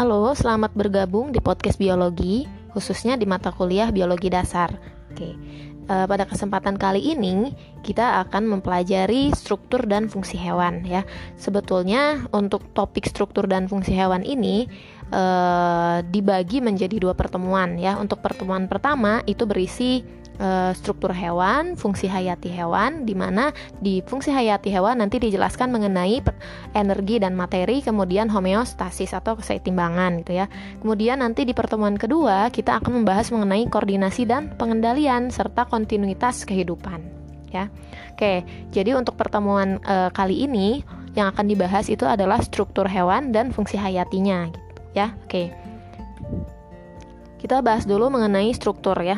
Halo, selamat bergabung di podcast biologi, khususnya di mata kuliah biologi dasar. Oke, uh, pada kesempatan kali ini kita akan mempelajari struktur dan fungsi hewan ya. Sebetulnya untuk topik struktur dan fungsi hewan ini uh, dibagi menjadi dua pertemuan ya. Untuk pertemuan pertama itu berisi uh, struktur hewan, fungsi hayati hewan, di mana di fungsi hayati hewan nanti dijelaskan mengenai energi dan materi, kemudian homeostasis atau keseimbangan gitu ya. Kemudian nanti di pertemuan kedua kita akan membahas mengenai koordinasi dan pengendalian serta kontinuitas kehidupan ya. Oke, jadi untuk pertemuan uh, kali ini yang akan dibahas itu adalah struktur hewan dan fungsi hayatinya gitu ya. Oke. Kita bahas dulu mengenai struktur ya.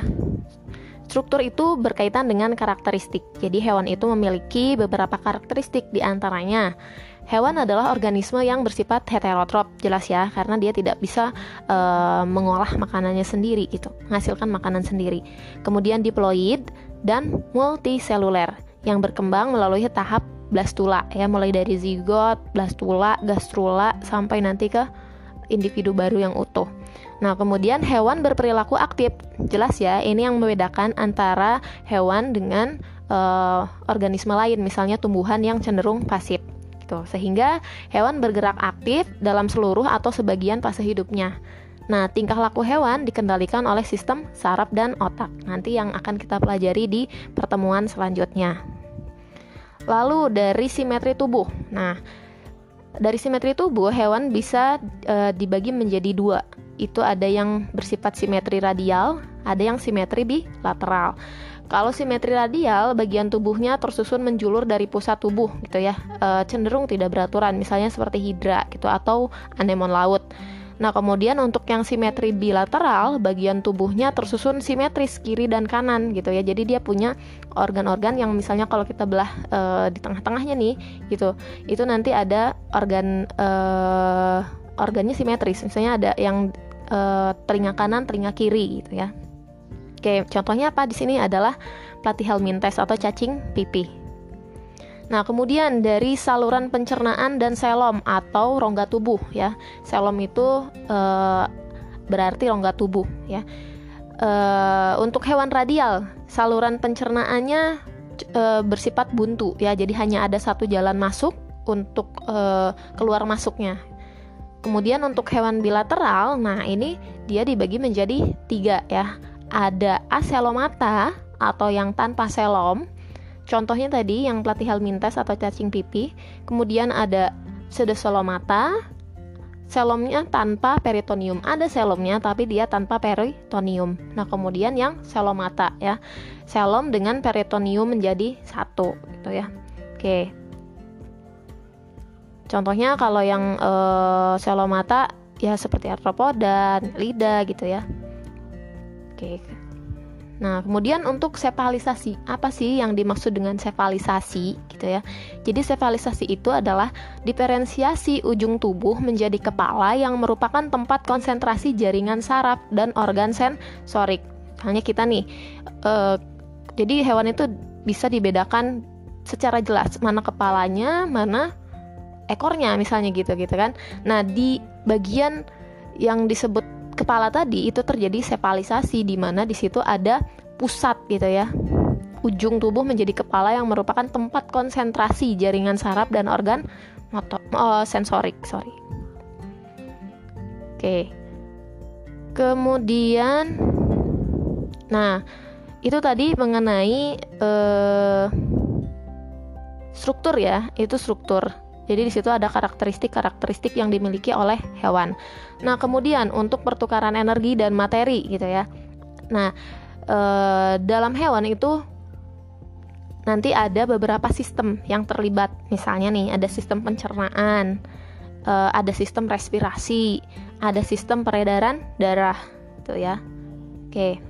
Struktur itu berkaitan dengan karakteristik. Jadi hewan itu memiliki beberapa karakteristik di antaranya. Hewan adalah organisme yang bersifat heterotrop, jelas ya, karena dia tidak bisa e, mengolah makanannya sendiri gitu, menghasilkan makanan sendiri. Kemudian diploid dan multiseluler yang berkembang melalui tahap blastula ya, mulai dari zigot, blastula, gastrula sampai nanti ke individu baru yang utuh. Nah, kemudian hewan berperilaku aktif. Jelas ya, ini yang membedakan antara hewan dengan uh, organisme lain, misalnya tumbuhan yang cenderung pasif. Gitu. Sehingga hewan bergerak aktif dalam seluruh atau sebagian fase hidupnya. Nah, tingkah laku hewan dikendalikan oleh sistem saraf dan otak. Nanti yang akan kita pelajari di pertemuan selanjutnya. Lalu dari simetri tubuh. Nah, dari simetri tubuh hewan bisa e, dibagi menjadi dua itu ada yang bersifat simetri radial, ada yang simetri bilateral. Kalau simetri radial, bagian tubuhnya tersusun menjulur dari pusat tubuh gitu ya, e, cenderung tidak beraturan, misalnya seperti hidra gitu atau anemon laut. Nah, kemudian untuk yang simetri bilateral, bagian tubuhnya tersusun simetris kiri dan kanan gitu ya. Jadi dia punya organ-organ yang misalnya kalau kita belah e, di tengah-tengahnya nih gitu, itu nanti ada organ e, organnya simetris. Misalnya ada yang e, telinga kanan, telinga kiri gitu ya. Oke, contohnya apa di sini adalah platyhelminthes atau cacing pipi. Nah, kemudian dari saluran pencernaan dan selom atau rongga tubuh ya. Selom itu e, berarti rongga tubuh ya. E, untuk hewan radial, saluran pencernaannya e, bersifat buntu ya. Jadi hanya ada satu jalan masuk untuk e, keluar masuknya Kemudian untuk hewan bilateral, nah ini dia dibagi menjadi tiga ya. Ada aselomata atau yang tanpa selom. Contohnya tadi yang platyhelminthes atau cacing pipi. Kemudian ada pseudoselomata, selomnya tanpa peritonium. Ada selomnya tapi dia tanpa peritonium. Nah, kemudian yang selomata ya. Selom dengan peritonium menjadi satu gitu ya. Oke. Contohnya kalau yang uh, selomata ya seperti arthropoda, lidah gitu ya. Oke. Nah, kemudian untuk sefalisasi, apa sih yang dimaksud dengan sefalisasi gitu ya? Jadi sefalisasi itu adalah diferensiasi ujung tubuh menjadi kepala yang merupakan tempat konsentrasi jaringan saraf dan organ sensorik. Hanya kita nih, uh, jadi hewan itu bisa dibedakan secara jelas mana kepalanya, mana ekornya misalnya gitu gitu kan. Nah di bagian yang disebut kepala tadi itu terjadi sepalisasi di mana di situ ada pusat gitu ya. Ujung tubuh menjadi kepala yang merupakan tempat konsentrasi jaringan saraf dan organ motor oh, sensorik sorry. Oke. Kemudian nah itu tadi mengenai uh, struktur ya itu struktur jadi di situ ada karakteristik-karakteristik yang dimiliki oleh hewan. Nah, kemudian untuk pertukaran energi dan materi gitu ya. Nah, e, dalam hewan itu nanti ada beberapa sistem yang terlibat. Misalnya nih, ada sistem pencernaan, e, ada sistem respirasi, ada sistem peredaran darah, tuh ya. Oke.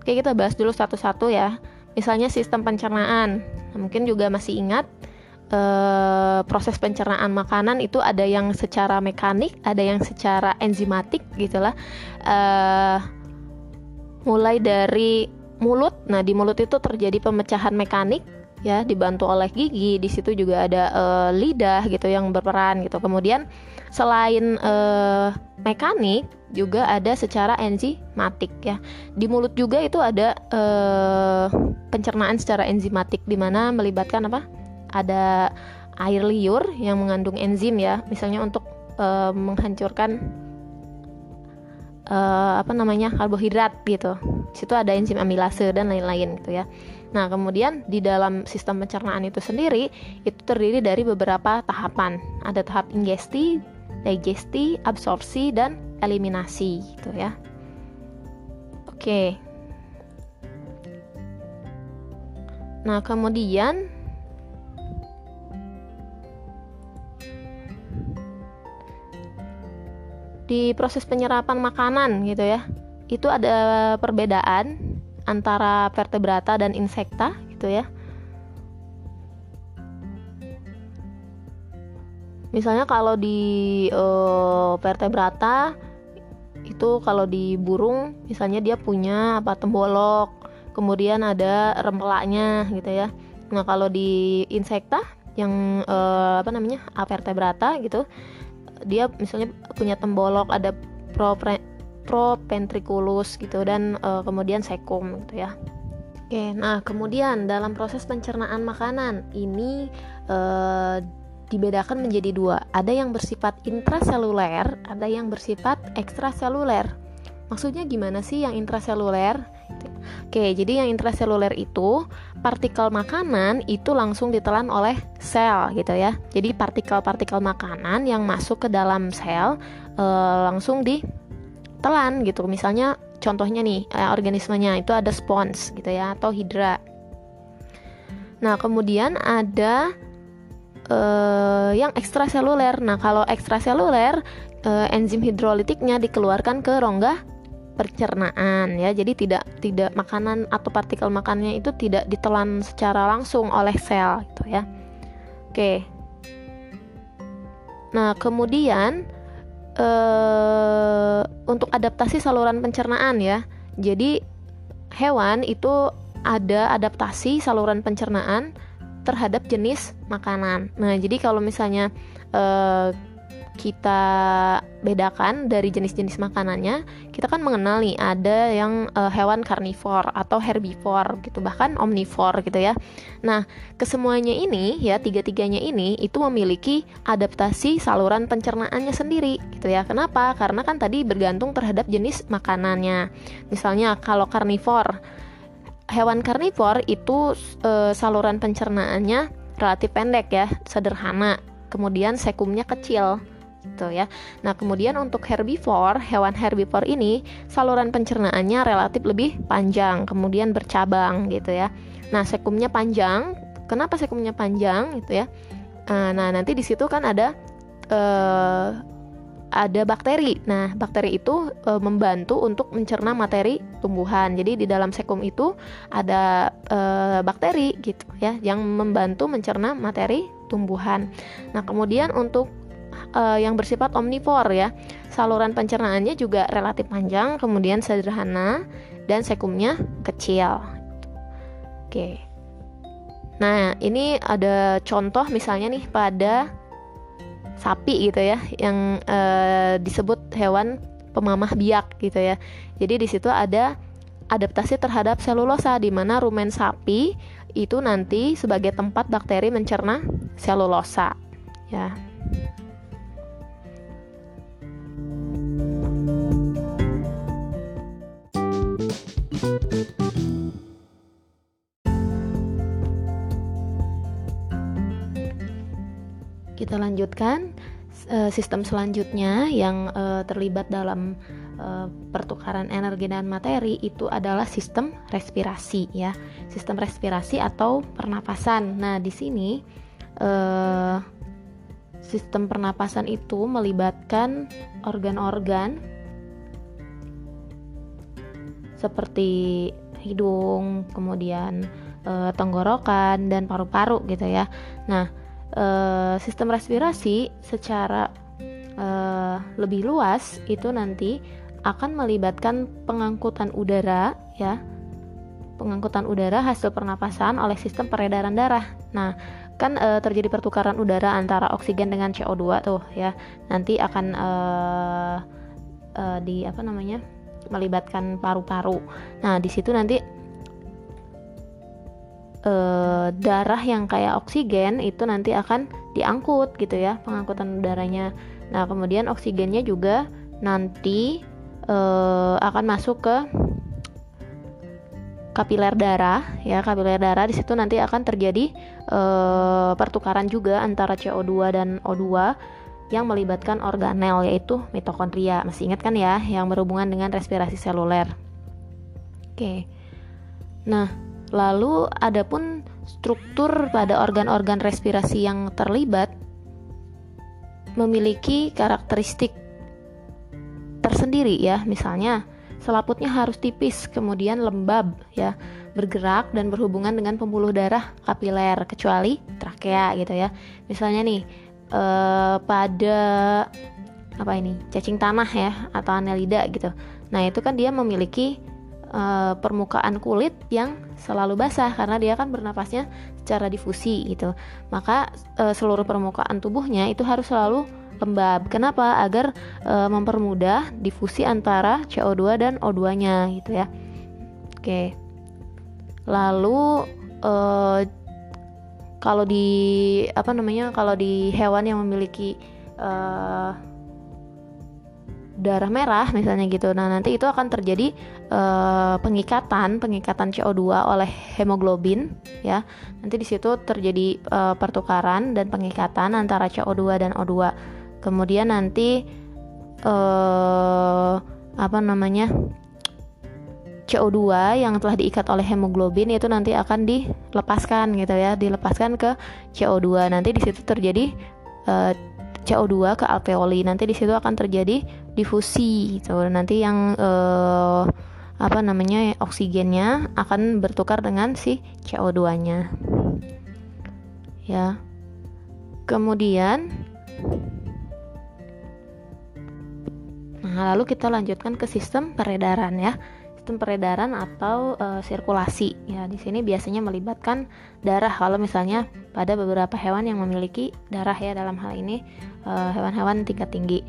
Oke, kita bahas dulu satu-satu ya. Misalnya sistem pencernaan. Nah, mungkin juga masih ingat uh, proses pencernaan makanan itu ada yang secara mekanik, ada yang secara enzimatik gitulah. Uh, mulai dari mulut, nah di mulut itu terjadi pemecahan mekanik ya dibantu oleh gigi. Di situ juga ada uh, lidah gitu yang berperan gitu. Kemudian selain uh, mekanik juga ada secara enzimatik ya. Di mulut juga itu ada uh, pencernaan secara enzimatik di mana melibatkan apa ada air liur yang mengandung enzim ya misalnya untuk uh, menghancurkan uh, apa namanya karbohidrat gitu situ ada enzim amilase dan lain-lain gitu ya Nah, kemudian di dalam sistem pencernaan itu sendiri itu terdiri dari beberapa tahapan. Ada tahap ingesti, digesti, absorpsi dan eliminasi gitu ya. Oke. Nah, kemudian di proses penyerapan makanan gitu ya. Itu ada perbedaan antara vertebrata dan insekta gitu ya. Misalnya kalau di uh, vertebrata itu kalau di burung misalnya dia punya apa tembolok, kemudian ada rempelaknya gitu ya. Nah, kalau di insekta yang uh, apa namanya? avertebrata gitu, dia misalnya punya tembolok, ada pro proventriculus gitu dan uh, kemudian sekum gitu ya. Oke, nah kemudian dalam proses pencernaan makanan ini uh, dibedakan menjadi dua. Ada yang bersifat intraseluler, ada yang bersifat ekstraseluler. Maksudnya gimana sih yang intraseluler? Oke, jadi yang intraseluler itu partikel makanan itu langsung ditelan oleh sel gitu ya. Jadi partikel-partikel makanan yang masuk ke dalam sel e, langsung di telan gitu. Misalnya contohnya nih eh, organismenya itu ada spons gitu ya atau hidra. Nah kemudian ada eh, yang ekstraseluler. Nah kalau ekstraseluler eh, enzim hidrolitiknya dikeluarkan ke rongga pencernaan ya jadi tidak tidak makanan atau partikel makannya itu tidak ditelan secara langsung oleh sel gitu ya oke nah kemudian uh, untuk adaptasi saluran pencernaan ya. Jadi hewan itu ada adaptasi saluran pencernaan terhadap jenis makanan. Nah, jadi kalau misalnya uh, kita bedakan dari jenis-jenis makanannya, kita kan mengenal nih ada yang uh, hewan karnivor atau herbivor gitu, bahkan omnivor gitu ya. Nah, kesemuanya ini ya tiga-tiganya ini itu memiliki adaptasi saluran pencernaannya sendiri gitu ya. Kenapa? Karena kan tadi bergantung terhadap jenis makanannya. Misalnya kalau karnivor, hewan karnivor itu uh, saluran pencernaannya relatif pendek ya, sederhana. Kemudian sekumnya kecil gitu ya. Nah, kemudian untuk herbivore, hewan herbivore ini saluran pencernaannya relatif lebih panjang, kemudian bercabang gitu ya. Nah, sekumnya panjang. Kenapa sekumnya panjang gitu ya? Eh, nah, nanti di situ kan ada uh, ada bakteri. Nah, bakteri itu e, membantu untuk mencerna materi tumbuhan. Jadi di dalam sekum itu ada e, bakteri gitu ya yang membantu mencerna materi tumbuhan. Nah, kemudian untuk uh, yang bersifat omnivor ya. Saluran pencernaannya juga relatif panjang, kemudian sederhana dan sekumnya kecil. Oke. Nah, ini ada contoh misalnya nih pada sapi gitu ya, yang uh, disebut hewan pemamah biak gitu ya. Jadi di situ ada adaptasi terhadap selulosa di mana rumen sapi itu nanti sebagai tempat bakteri mencerna selulosa ya. Kita lanjutkan uh, sistem selanjutnya yang uh, terlibat dalam uh, pertukaran energi dan materi itu adalah sistem respirasi ya. Sistem respirasi atau pernapasan. Nah, di sini sistem pernapasan itu melibatkan organ-organ seperti hidung, kemudian e, tenggorokan dan paru-paru gitu ya. Nah, e, sistem respirasi secara e, lebih luas itu nanti akan melibatkan pengangkutan udara ya, pengangkutan udara hasil pernapasan oleh sistem peredaran darah. Nah, kan e, terjadi pertukaran udara antara oksigen dengan CO2 tuh ya. Nanti akan e, e, di apa namanya? Melibatkan paru-paru. Nah, di situ nanti e, darah yang kayak oksigen itu nanti akan diangkut gitu ya, pengangkutan udaranya. Nah, kemudian oksigennya juga nanti e, akan masuk ke kapiler darah ya kapiler darah di situ nanti akan terjadi e, pertukaran juga antara CO2 dan O2 yang melibatkan organel yaitu mitokondria. Masih ingat kan ya yang berhubungan dengan respirasi seluler. Oke. Nah lalu adapun struktur pada organ-organ respirasi yang terlibat memiliki karakteristik tersendiri ya. Misalnya selaputnya harus tipis, kemudian lembab ya, bergerak dan berhubungan dengan pembuluh darah kapiler kecuali trakea gitu ya. Misalnya nih eh, pada apa ini cacing tanah ya atau annelida gitu. Nah itu kan dia memiliki eh, permukaan kulit yang selalu basah karena dia kan bernapasnya secara difusi gitu. Maka eh, seluruh permukaan tubuhnya itu harus selalu lembab. Kenapa? Agar e, mempermudah difusi antara CO2 dan O2-nya gitu ya. Oke. Lalu e, kalau di apa namanya? Kalau di hewan yang memiliki e, darah merah misalnya gitu. Nah, nanti itu akan terjadi uh, pengikatan, pengikatan CO2 oleh hemoglobin ya. Nanti di situ terjadi uh, pertukaran dan pengikatan antara CO2 dan O2 kemudian nanti uh, apa namanya CO2 yang telah diikat oleh hemoglobin itu nanti akan dilepaskan gitu ya, dilepaskan ke CO2. Nanti di situ terjadi uh, eh, CO2 ke alveoli. Nanti di situ akan terjadi difusi gitu. Nanti yang uh, apa namanya oksigennya akan bertukar dengan si CO2-nya. Ya. Kemudian Nah, lalu kita lanjutkan ke sistem peredaran ya. Sistem peredaran atau e, sirkulasi. Ya, di sini biasanya melibatkan darah kalau misalnya pada beberapa hewan yang memiliki darah ya dalam hal ini eh, hewan-hewan tingkat tinggi.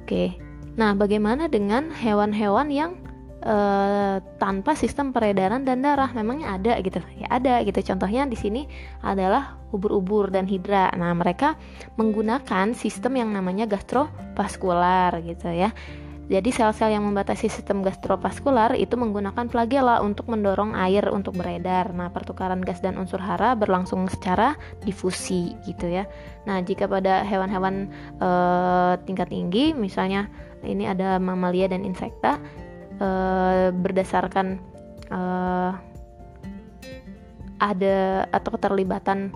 Oke. Nah, bagaimana dengan hewan-hewan yang Uh, tanpa sistem peredaran dan darah memangnya ada gitu ya ada gitu contohnya di sini adalah ubur-ubur dan hidra nah mereka menggunakan sistem yang namanya gastrovaskular gitu ya jadi sel-sel yang membatasi sistem gastrovaskular itu menggunakan flagela untuk mendorong air untuk beredar. Nah, pertukaran gas dan unsur hara berlangsung secara difusi gitu ya. Nah, jika pada hewan-hewan e, tingkat tinggi, misalnya ini ada mamalia dan insekta, uh, berdasarkan uh, ada atau keterlibatan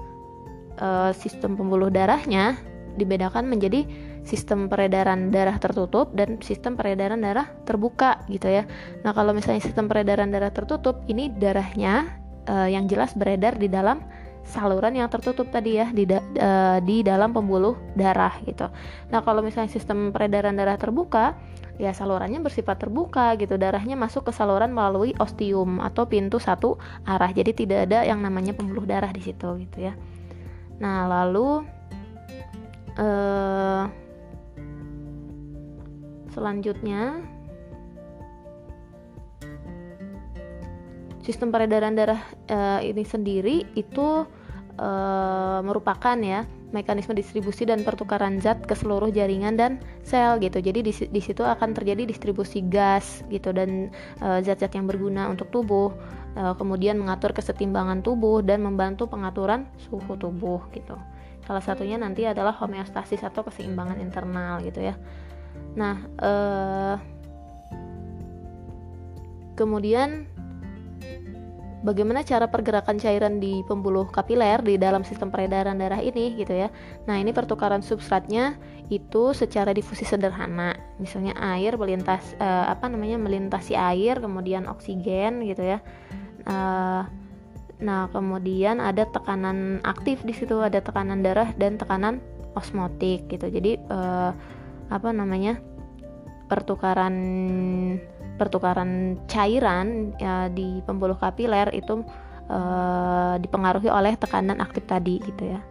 uh, sistem pembuluh darahnya dibedakan menjadi sistem peredaran darah tertutup dan sistem peredaran darah terbuka gitu ya. Nah, kalau misalnya sistem peredaran darah tertutup, ini darahnya uh, yang jelas beredar di dalam saluran yang tertutup tadi ya di da, uh, di dalam pembuluh darah gitu. Nah, kalau misalnya sistem peredaran darah terbuka, ya salurannya bersifat terbuka gitu darahnya masuk ke saluran melalui ostium atau pintu satu arah jadi tidak ada yang namanya pembuluh darah di situ gitu ya nah lalu eh, selanjutnya sistem peredaran darah eh, ini sendiri itu eh, merupakan ya mekanisme distribusi dan pertukaran zat ke seluruh jaringan dan sel gitu. Jadi di, di situ akan terjadi distribusi gas gitu dan eh, zat-zat uh, yang berguna untuk tubuh. Uh, kemudian mengatur kesetimbangan tubuh dan membantu pengaturan suhu tubuh gitu. Salah satunya nanti adalah homeostasis atau keseimbangan internal gitu ya. Nah, uh, kemudian bagaimana cara pergerakan cairan di pembuluh kapiler di dalam sistem peredaran darah ini gitu ya. Nah, ini pertukaran substratnya itu secara difusi sederhana. Misalnya air melintas uh, apa namanya melintasi air, kemudian oksigen gitu ya. Uh, nah, kemudian ada tekanan aktif di situ, ada tekanan darah dan tekanan osmotik gitu. Jadi uh, apa namanya? pertukaran pertukaran cairan ya, di pembuluh kapiler itu uh, dipengaruhi oleh tekanan aktif tadi gitu ya.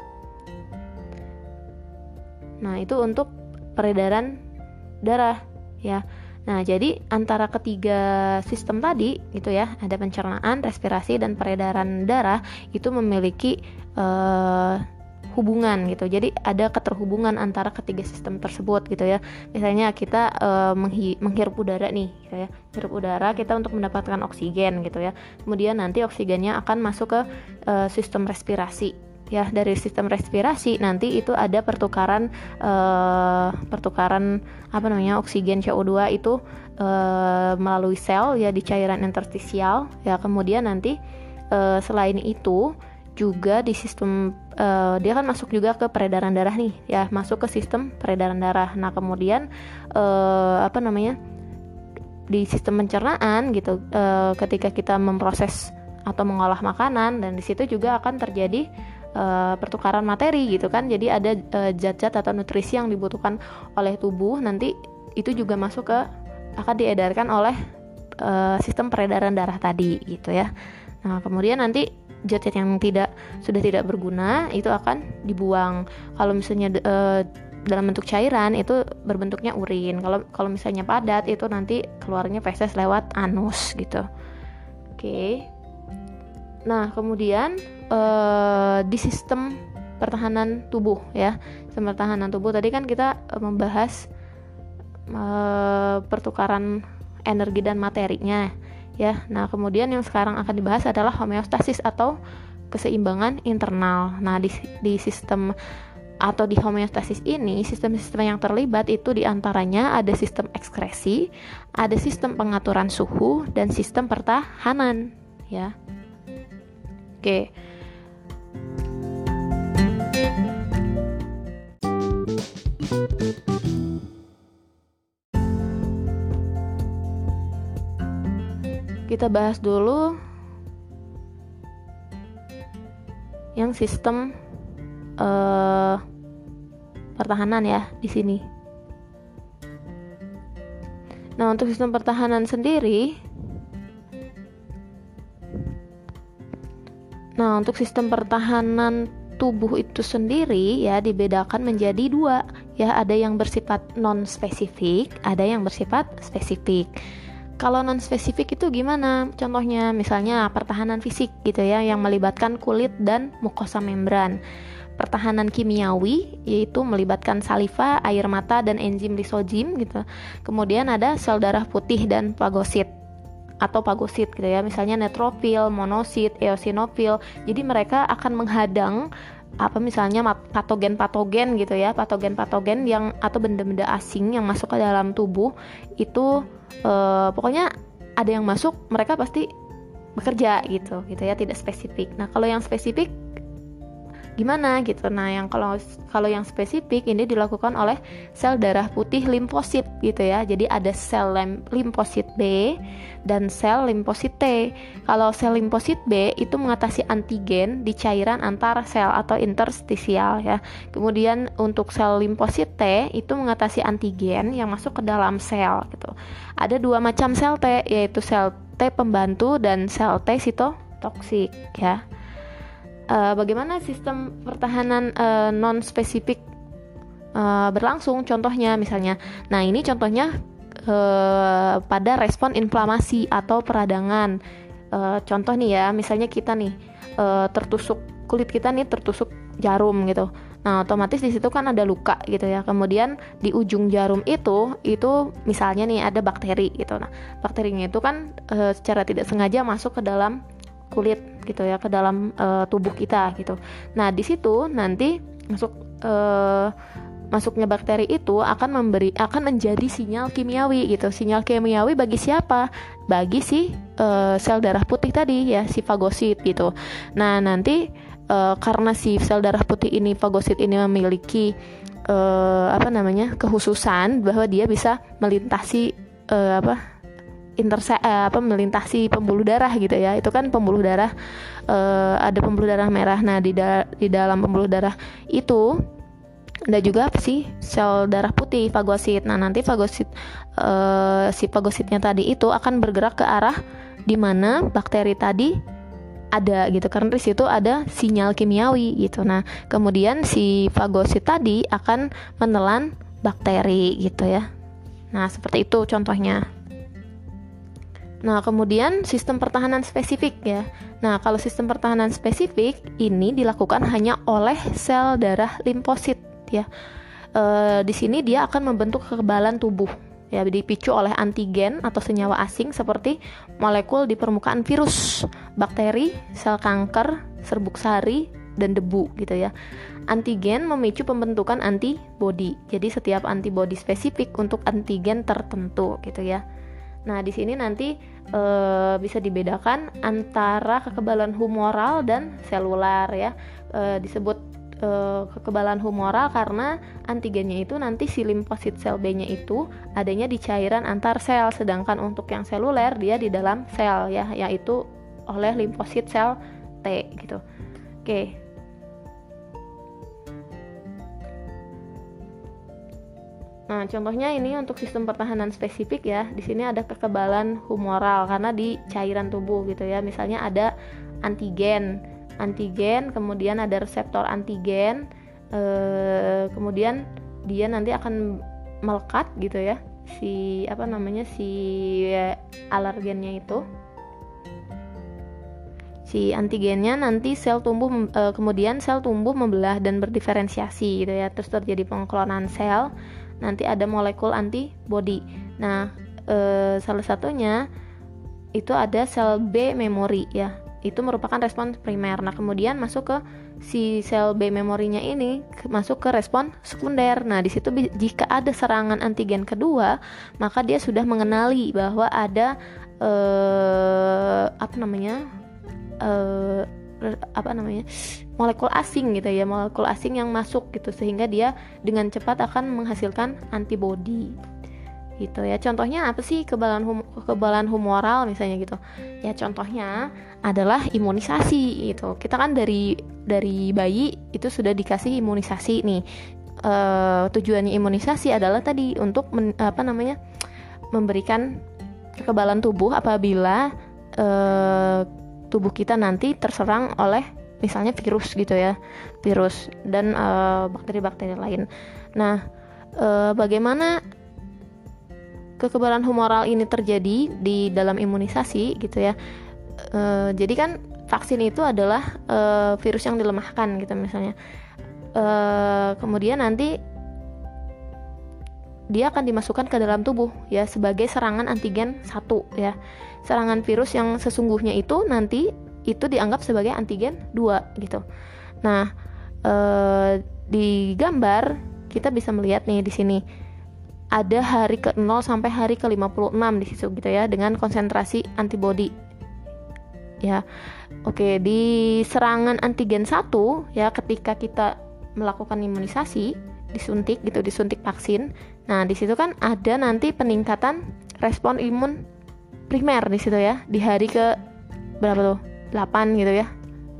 Nah, itu untuk peredaran darah ya. Nah, jadi antara ketiga sistem tadi gitu ya, ada pencernaan, respirasi dan peredaran darah itu memiliki uh, hubungan gitu. Jadi ada keterhubungan antara ketiga sistem tersebut gitu ya. Misalnya kita uh, menghi menghirup udara nih, gitu ya. Menghirup udara kita untuk mendapatkan oksigen gitu ya. Kemudian nanti oksigennya akan masuk ke uh, sistem respirasi ya dari sistem respirasi nanti itu ada pertukaran uh, pertukaran apa namanya oksigen CO2 itu melalui sel ya di cairan interstisial ya kemudian nanti selain itu juga di sistem uh, dia kan masuk juga ke peredaran darah nih. Ya masuk ke sistem peredaran darah. Nah kemudian uh, apa namanya di sistem pencernaan gitu uh, ketika kita memproses atau mengolah makanan dan di situ juga akan terjadi uh, pertukaran materi gitu kan. Jadi ada zat-zat uh, atau nutrisi yang dibutuhkan oleh tubuh nanti itu juga masuk ke akan diedarkan oleh uh, sistem peredaran darah tadi gitu ya. Nah kemudian nanti zat-zat yang tidak sudah tidak berguna itu akan dibuang. Kalau misalnya e, dalam bentuk cairan itu berbentuknya urin. Kalau kalau misalnya padat itu nanti keluarnya feses lewat anus gitu. Oke. Nah, kemudian e, di sistem pertahanan tubuh ya. Sistem pertahanan tubuh tadi kan kita e, membahas e, pertukaran energi dan materinya ya. Nah, kemudian yang sekarang akan dibahas adalah homeostasis atau keseimbangan internal. Nah, di, di sistem atau di homeostasis ini, sistem-sistem yang terlibat itu di antaranya ada sistem ekskresi, ada sistem pengaturan suhu, dan sistem pertahanan, ya. Oke. Kita bahas dulu yang sistem uh, pertahanan ya di sini. Nah, untuk sistem pertahanan sendiri Nah, untuk sistem pertahanan tubuh itu sendiri ya dibedakan menjadi dua ya, ada yang bersifat non spesifik, ada yang bersifat spesifik. Kalau non spesifik itu gimana? Contohnya misalnya pertahanan fisik gitu ya yang melibatkan kulit dan mukosa membran. Pertahanan kimiawi yaitu melibatkan saliva, air mata dan enzim lisozim gitu. Kemudian ada sel darah putih dan fagosit atau pagosit gitu ya. Misalnya netrofil, monosit, eosinofil. Jadi mereka akan menghadang apa misalnya patogen-patogen gitu ya, patogen-patogen yang atau benda-benda asing yang masuk ke dalam tubuh itu uh, pokoknya ada yang masuk mereka pasti bekerja gitu gitu ya tidak spesifik. Nah kalau yang spesifik gimana gitu. Nah, yang kalau kalau yang spesifik ini dilakukan oleh sel darah putih limfosit gitu ya. Jadi ada sel limfosit B dan sel limfosit T. Kalau sel limfosit B itu mengatasi antigen di cairan antar sel atau interstisial ya. Kemudian untuk sel limfosit T itu mengatasi antigen yang masuk ke dalam sel gitu. Ada dua macam sel T yaitu sel T pembantu dan sel T sitotoksik ya uh, bagaimana sistem pertahanan uh, non spesifik uh, berlangsung contohnya misalnya nah ini contohnya uh, pada respon inflamasi atau peradangan uh, contoh nih ya misalnya kita nih uh, tertusuk kulit kita nih tertusuk jarum gitu Nah, otomatis di situ kan ada luka gitu ya. Kemudian di ujung jarum itu itu misalnya nih ada bakteri gitu. Nah, bakterinya itu kan e, secara tidak sengaja masuk ke dalam kulit gitu ya ke dalam uh, tubuh kita gitu. Nah di situ nanti masuk uh, masuknya bakteri itu akan memberi akan menjadi sinyal kimiawi gitu. Sinyal kimiawi bagi siapa? Bagi si uh, sel darah putih tadi ya si fagosit gitu. Nah nanti uh, karena si sel darah putih ini fagosit ini memiliki uh, apa namanya kehususan bahwa dia bisa melintasi uh, apa interse uh, apa melintasi pembuluh darah gitu ya itu kan pembuluh darah uh, ada pembuluh darah merah nah di da di dalam pembuluh darah itu ada juga apa sih sel darah putih fagosit. Nah nanti fagosit uh, si fagositnya tadi itu akan bergerak ke arah di mana bakteri tadi ada gitu karena di situ ada sinyal kimiawi gitu. Nah kemudian si fagosit tadi akan menelan bakteri gitu ya. Nah seperti itu contohnya. Nah, kemudian sistem pertahanan spesifik ya. Nah, kalau sistem pertahanan spesifik ini dilakukan hanya oleh sel darah limfosit ya. E, di sini dia akan membentuk kekebalan tubuh ya dipicu oleh antigen atau senyawa asing seperti molekul di permukaan virus, bakteri, sel kanker, serbuk sari, dan debu gitu ya. Antigen memicu pembentukan antibodi. Jadi setiap antibodi spesifik untuk antigen tertentu gitu ya. Nah, di sini nanti e, bisa dibedakan antara kekebalan humoral dan selular ya. E, disebut e, kekebalan humoral karena antigennya itu nanti si limfosit sel B-nya itu adanya di cairan antar sel, sedangkan untuk yang seluler dia di dalam sel ya, yaitu oleh limfosit sel T gitu. Oke, Nah, contohnya ini untuk sistem pertahanan spesifik ya. Di sini ada kekebalan humoral karena di cairan tubuh gitu ya. Misalnya ada antigen, antigen, kemudian ada reseptor antigen, eh, kemudian dia nanti akan melekat gitu ya si apa namanya si alergennya itu si antigennya nanti sel tumbuh e, kemudian sel tumbuh membelah dan berdiferensiasi gitu ya terus terjadi pengklonan sel nanti ada molekul antibody. Nah, e, salah satunya itu ada sel B memori ya. Itu merupakan respon primer. Nah, kemudian masuk ke si sel B memorinya ini masuk ke respon sekunder. Nah, di situ jika ada serangan antigen kedua, maka dia sudah mengenali bahwa ada eh apa namanya? eh apa namanya molekul asing gitu ya molekul asing yang masuk gitu sehingga dia dengan cepat akan menghasilkan antibodi. Gitu ya contohnya apa sih kekebalan hum kekebalan humoral misalnya gitu? Ya contohnya adalah imunisasi gitu. Kita kan dari dari bayi itu sudah dikasih imunisasi nih. E, tujuannya imunisasi adalah tadi untuk men, apa namanya memberikan kekebalan tubuh apabila e, tubuh kita nanti terserang oleh misalnya virus gitu ya virus dan eh, bakteri-bakteri uh, lain. Nah uh, bagaimana kekebalan humoral ini terjadi di dalam imunisasi gitu ya? Uh, jadi kan vaksin itu adalah virus yang dilemahkan gitu misalnya. Kemudian nanti dia akan dimasukkan ke dalam tubuh ya sebagai serangan antigen satu ya serangan virus yang sesungguhnya itu nanti itu dianggap sebagai antigen 2 gitu. Nah, e, di gambar kita bisa melihat nih di sini ada hari ke-0 sampai hari ke-56 di situ gitu ya dengan konsentrasi antibodi. Ya. Oke, di serangan antigen 1 ya ketika kita melakukan imunisasi, disuntik gitu, disuntik vaksin. Nah, di situ kan ada nanti peningkatan respon imun primer di situ ya. Di hari ke berapa tuh? 8 gitu ya.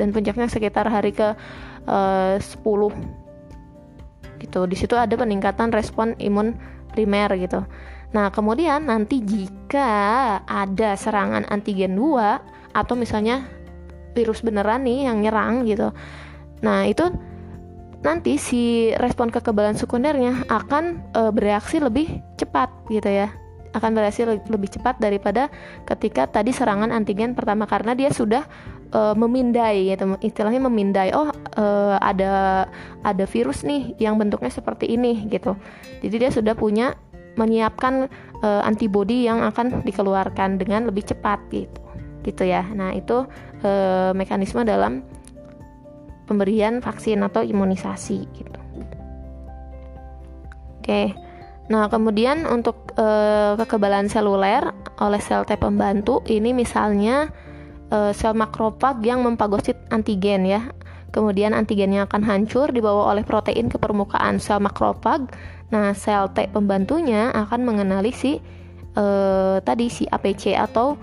Dan puncaknya sekitar hari ke eh, uh, 10 gitu. Di situ ada peningkatan respon imun primer gitu. Nah kemudian nanti jika ada serangan antigen 2 atau misalnya virus beneran nih yang nyerang gitu. Nah itu nanti si respon kekebalan sekundernya akan e, bereaksi lebih cepat gitu ya. Akan berhasil lebih cepat daripada ketika tadi serangan antigen pertama karena dia sudah uh, memindai gitu. Istilahnya memindai oh uh, ada ada virus nih yang bentuknya seperti ini gitu. Jadi dia sudah punya menyiapkan uh, antibodi yang akan dikeluarkan dengan lebih cepat gitu. Gitu ya. Nah itu uh, mekanisme dalam pemberian vaksin atau imunisasi gitu oke. Nah, kemudian untuk e, kekebalan seluler oleh sel T pembantu ini misalnya e, sel makrofag yang mempagosit antigen ya. Kemudian antigennya akan hancur dibawa oleh protein ke permukaan sel makrofag. Nah, sel T pembantunya akan mengenali si e, tadi si APC atau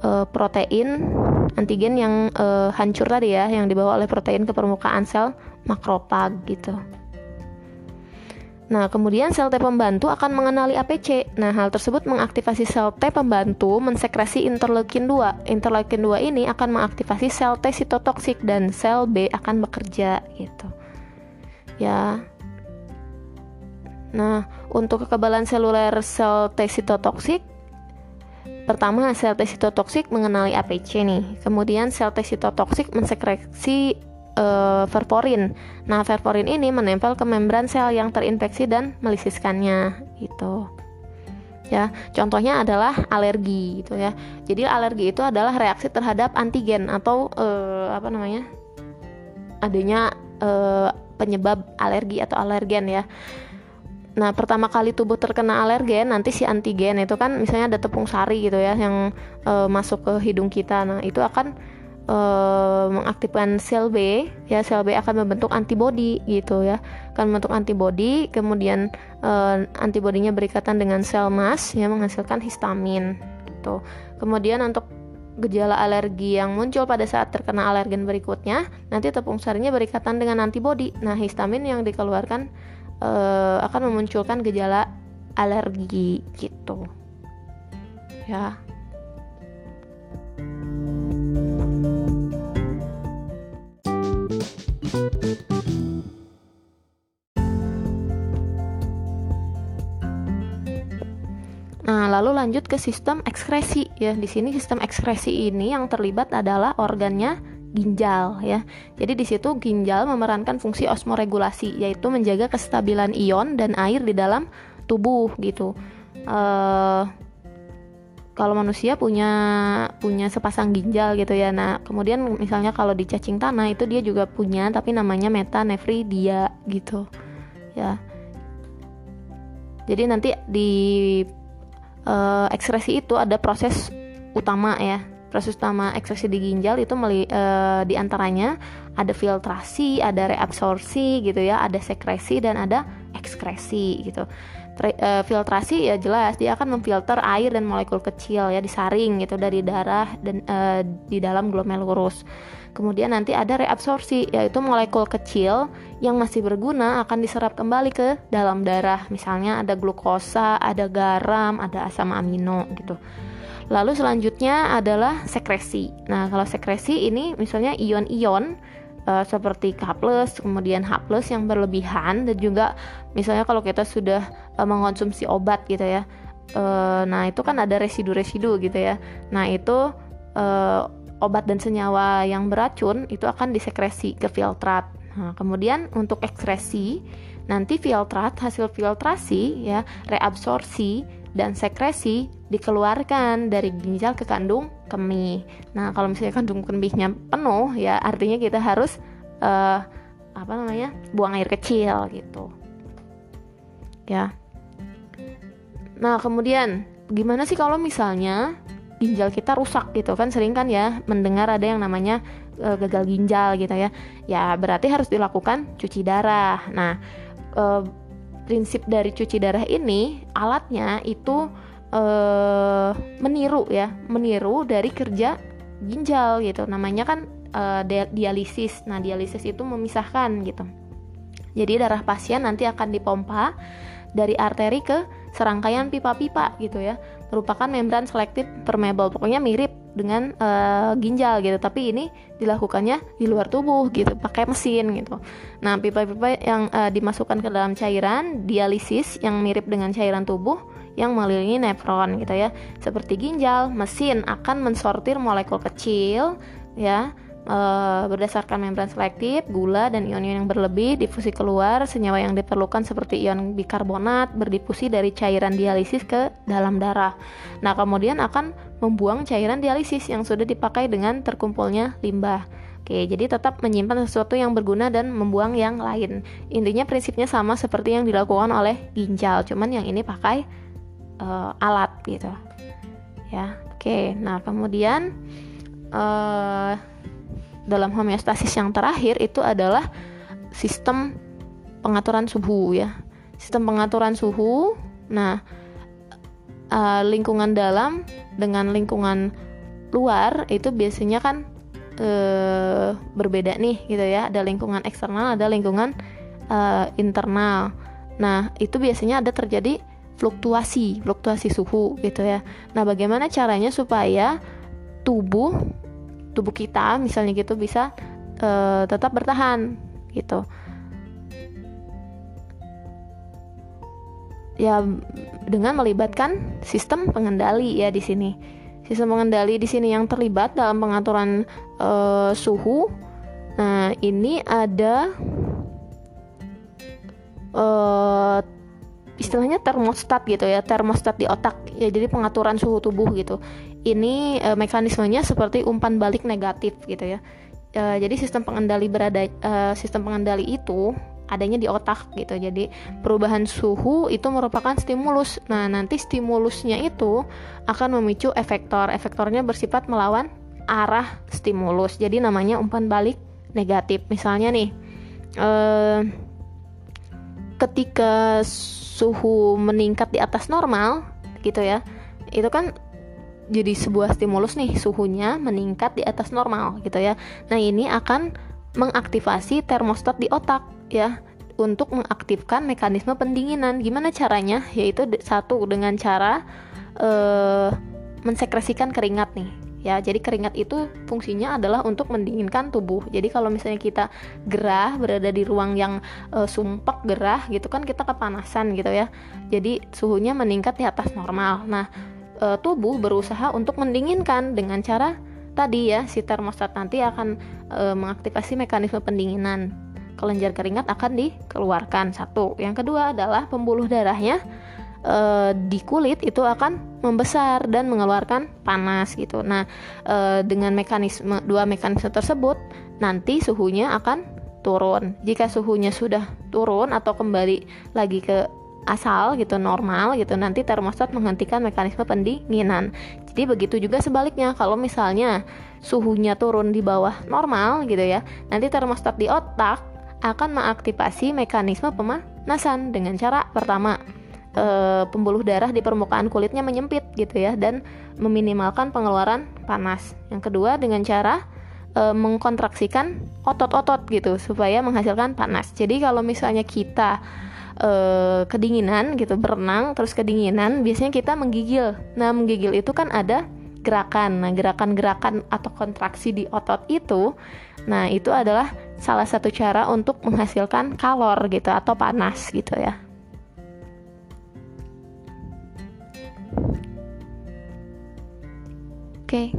e, protein antigen yang e, hancur tadi ya, yang dibawa oleh protein ke permukaan sel makrofag gitu. Nah, kemudian sel T pembantu akan mengenali APC. Nah, hal tersebut mengaktifasi sel T pembantu mensekresi interleukin 2. Interleukin 2 ini akan mengaktifasi sel T sitotoksik dan sel B akan bekerja gitu. Ya. Nah, untuk kekebalan seluler sel T sitotoksik Pertama, sel T sitotoksik mengenali APC nih. Kemudian sel T sitotoksik mensekresi uh, verporin. Nah, verporin ini menempel ke membran sel yang terinfeksi dan melisiskannya gitu. Ya, contohnya adalah alergi gitu ya. Jadi alergi itu adalah reaksi terhadap antigen atau uh, apa namanya? adanya uh, penyebab alergi atau alergen ya. Nah, pertama kali tubuh terkena alergen, nanti si antigen itu kan misalnya ada tepung sari gitu ya yang uh, masuk ke hidung kita. Nah, itu akan uh, mengaktifkan sel B ya sel B akan membentuk antibodi gitu ya. Akan membentuk antibodi kemudian uh, antibodinya berikatan dengan sel mas ya menghasilkan histamin gitu. Kemudian untuk gejala alergi yang muncul pada saat terkena alergen berikutnya nanti tepung sarinya berikatan dengan antibodi. Nah histamin yang dikeluarkan uh, akan memunculkan gejala alergi gitu ya Nah, lalu lanjut ke sistem ekskresi ya. Di sini sistem ekskresi ini yang terlibat adalah organnya ginjal ya. Jadi di situ ginjal memerankan fungsi osmoregulasi yaitu menjaga kestabilan ion dan air di dalam tubuh gitu. Uh, kalau manusia punya punya sepasang ginjal gitu ya. Nah, kemudian misalnya kalau di cacing tanah itu dia juga punya tapi namanya metanefridia gitu. Ya. Jadi nanti di uh, ekskresi itu ada proses utama ya proses utama ekskresi di ginjal itu meli, uh, di antaranya ada filtrasi, ada reabsorpsi gitu ya, ada sekresi dan ada ekskresi gitu. Uh, filtrasi ya jelas dia akan memfilter air dan molekul kecil ya disaring gitu dari darah dan uh, di dalam glomerulus. Kemudian nanti ada reabsorpsi yaitu molekul kecil yang masih berguna akan diserap kembali ke dalam darah. Misalnya ada glukosa, ada garam, ada asam amino gitu. Lalu selanjutnya adalah sekresi. Nah, kalau sekresi ini misalnya ion-ion uh, seperti K+, kemudian H+ yang berlebihan dan juga misalnya kalau kita sudah uh, mengonsumsi obat gitu ya. Uh, nah, itu kan ada residu-residu gitu ya. Nah, itu uh, obat dan senyawa yang beracun itu akan disekresi ke filtrat. Nah, kemudian untuk ekskresi nanti filtrat hasil filtrasi ya reabsorpsi dan sekresi dikeluarkan dari ginjal ke kandung kemih. Nah, kalau misalnya kandung kemihnya penuh ya artinya kita harus uh, apa namanya? buang air kecil gitu. Ya. Nah, kemudian gimana sih kalau misalnya ginjal kita rusak gitu kan sering kan ya mendengar ada yang namanya e, gagal ginjal gitu ya ya berarti harus dilakukan cuci darah nah e, prinsip dari cuci darah ini alatnya itu e, meniru ya meniru dari kerja ginjal gitu. Namanya kan e, dialisis. Nah dialisis itu memisahkan gitu. Jadi darah pasien nanti akan dipompa dari arteri ke serangkaian pipa-pipa gitu ya merupakan membran selektif permeable. Pokoknya mirip dengan uh, ginjal gitu. Tapi ini dilakukannya di luar tubuh gitu pakai mesin gitu. Nah pipa-pipa yang uh, dimasukkan ke dalam cairan dialisis yang mirip dengan cairan tubuh yang mengelilingi nefron gitu ya. Seperti ginjal mesin akan mensortir molekul kecil ya e, berdasarkan membran selektif, gula dan ion-ion yang berlebih difusi keluar, senyawa yang diperlukan seperti ion bikarbonat berdifusi dari cairan dialisis ke dalam darah. Nah, kemudian akan membuang cairan dialisis yang sudah dipakai dengan terkumpulnya limbah. Oke, jadi tetap menyimpan sesuatu yang berguna dan membuang yang lain. Intinya prinsipnya sama seperti yang dilakukan oleh ginjal, cuman yang ini pakai uh, alat gitu. Ya, oke. Nah, kemudian uh, dalam homeostasis yang terakhir itu adalah sistem pengaturan suhu ya. Sistem pengaturan suhu. Nah, uh, lingkungan dalam dengan lingkungan luar itu biasanya kan uh, berbeda nih gitu ya. Ada lingkungan eksternal, ada lingkungan uh, internal. Nah, itu biasanya ada terjadi fluktuasi, fluktuasi suhu gitu ya. Nah, bagaimana caranya supaya tubuh tubuh kita misalnya gitu bisa uh, tetap bertahan gitu. Ya dengan melibatkan sistem pengendali ya di sini. Sistem pengendali di sini yang terlibat dalam pengaturan uh, suhu. Nah, ini ada uh, istilahnya termostat gitu ya termostat di otak ya jadi pengaturan suhu tubuh gitu ini e, mekanismenya seperti umpan balik negatif gitu ya. E, jadi sistem pengendali berada e, sistem pengendali itu adanya di otak gitu. Jadi perubahan suhu itu merupakan stimulus. Nah nanti stimulusnya itu akan memicu efektor. Efektornya bersifat melawan arah stimulus. Jadi namanya umpan balik negatif. Misalnya nih eh ketika suhu meningkat di atas normal gitu ya itu kan jadi sebuah stimulus nih suhunya meningkat di atas normal gitu ya. Nah ini akan mengaktifasi termostat di otak ya untuk mengaktifkan mekanisme pendinginan. Gimana caranya? Yaitu satu dengan cara uh, mensekresikan keringat nih ya. Jadi keringat itu fungsinya adalah untuk mendinginkan tubuh. Jadi kalau misalnya kita gerah berada di ruang yang e, sumpek gerah gitu kan kita kepanasan gitu ya. Jadi suhunya meningkat di atas normal. Nah e, tubuh berusaha untuk mendinginkan dengan cara tadi ya si termostat nanti akan e, mengaktifasi mekanisme pendinginan kelenjar keringat akan dikeluarkan satu yang kedua adalah pembuluh darahnya e, di kulit itu akan membesar dan mengeluarkan panas gitu. Nah, e, dengan mekanisme dua mekanisme tersebut nanti suhunya akan turun. Jika suhunya sudah turun atau kembali lagi ke asal gitu normal gitu nanti termostat menghentikan mekanisme pendinginan. Jadi begitu juga sebaliknya kalau misalnya suhunya turun di bawah normal gitu ya, nanti termostat di otak akan mengaktifasi mekanisme pemanasan dengan cara pertama e, pembuluh darah di permukaan kulitnya menyempit gitu ya dan meminimalkan pengeluaran panas. Yang kedua dengan cara e, mengkontraksikan otot-otot gitu supaya menghasilkan panas. Jadi kalau misalnya kita e, kedinginan gitu berenang terus kedinginan biasanya kita menggigil. Nah, menggigil itu kan ada gerakan. Nah, gerakan-gerakan atau kontraksi di otot itu nah itu adalah salah satu cara untuk menghasilkan kalor gitu atau panas gitu ya. Oke.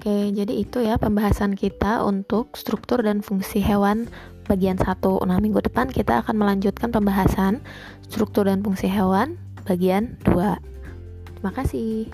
Oke, jadi itu ya pembahasan kita untuk struktur dan fungsi hewan bagian 1. Nah, minggu depan kita akan melanjutkan pembahasan struktur dan fungsi hewan bagian 2. Terima kasih.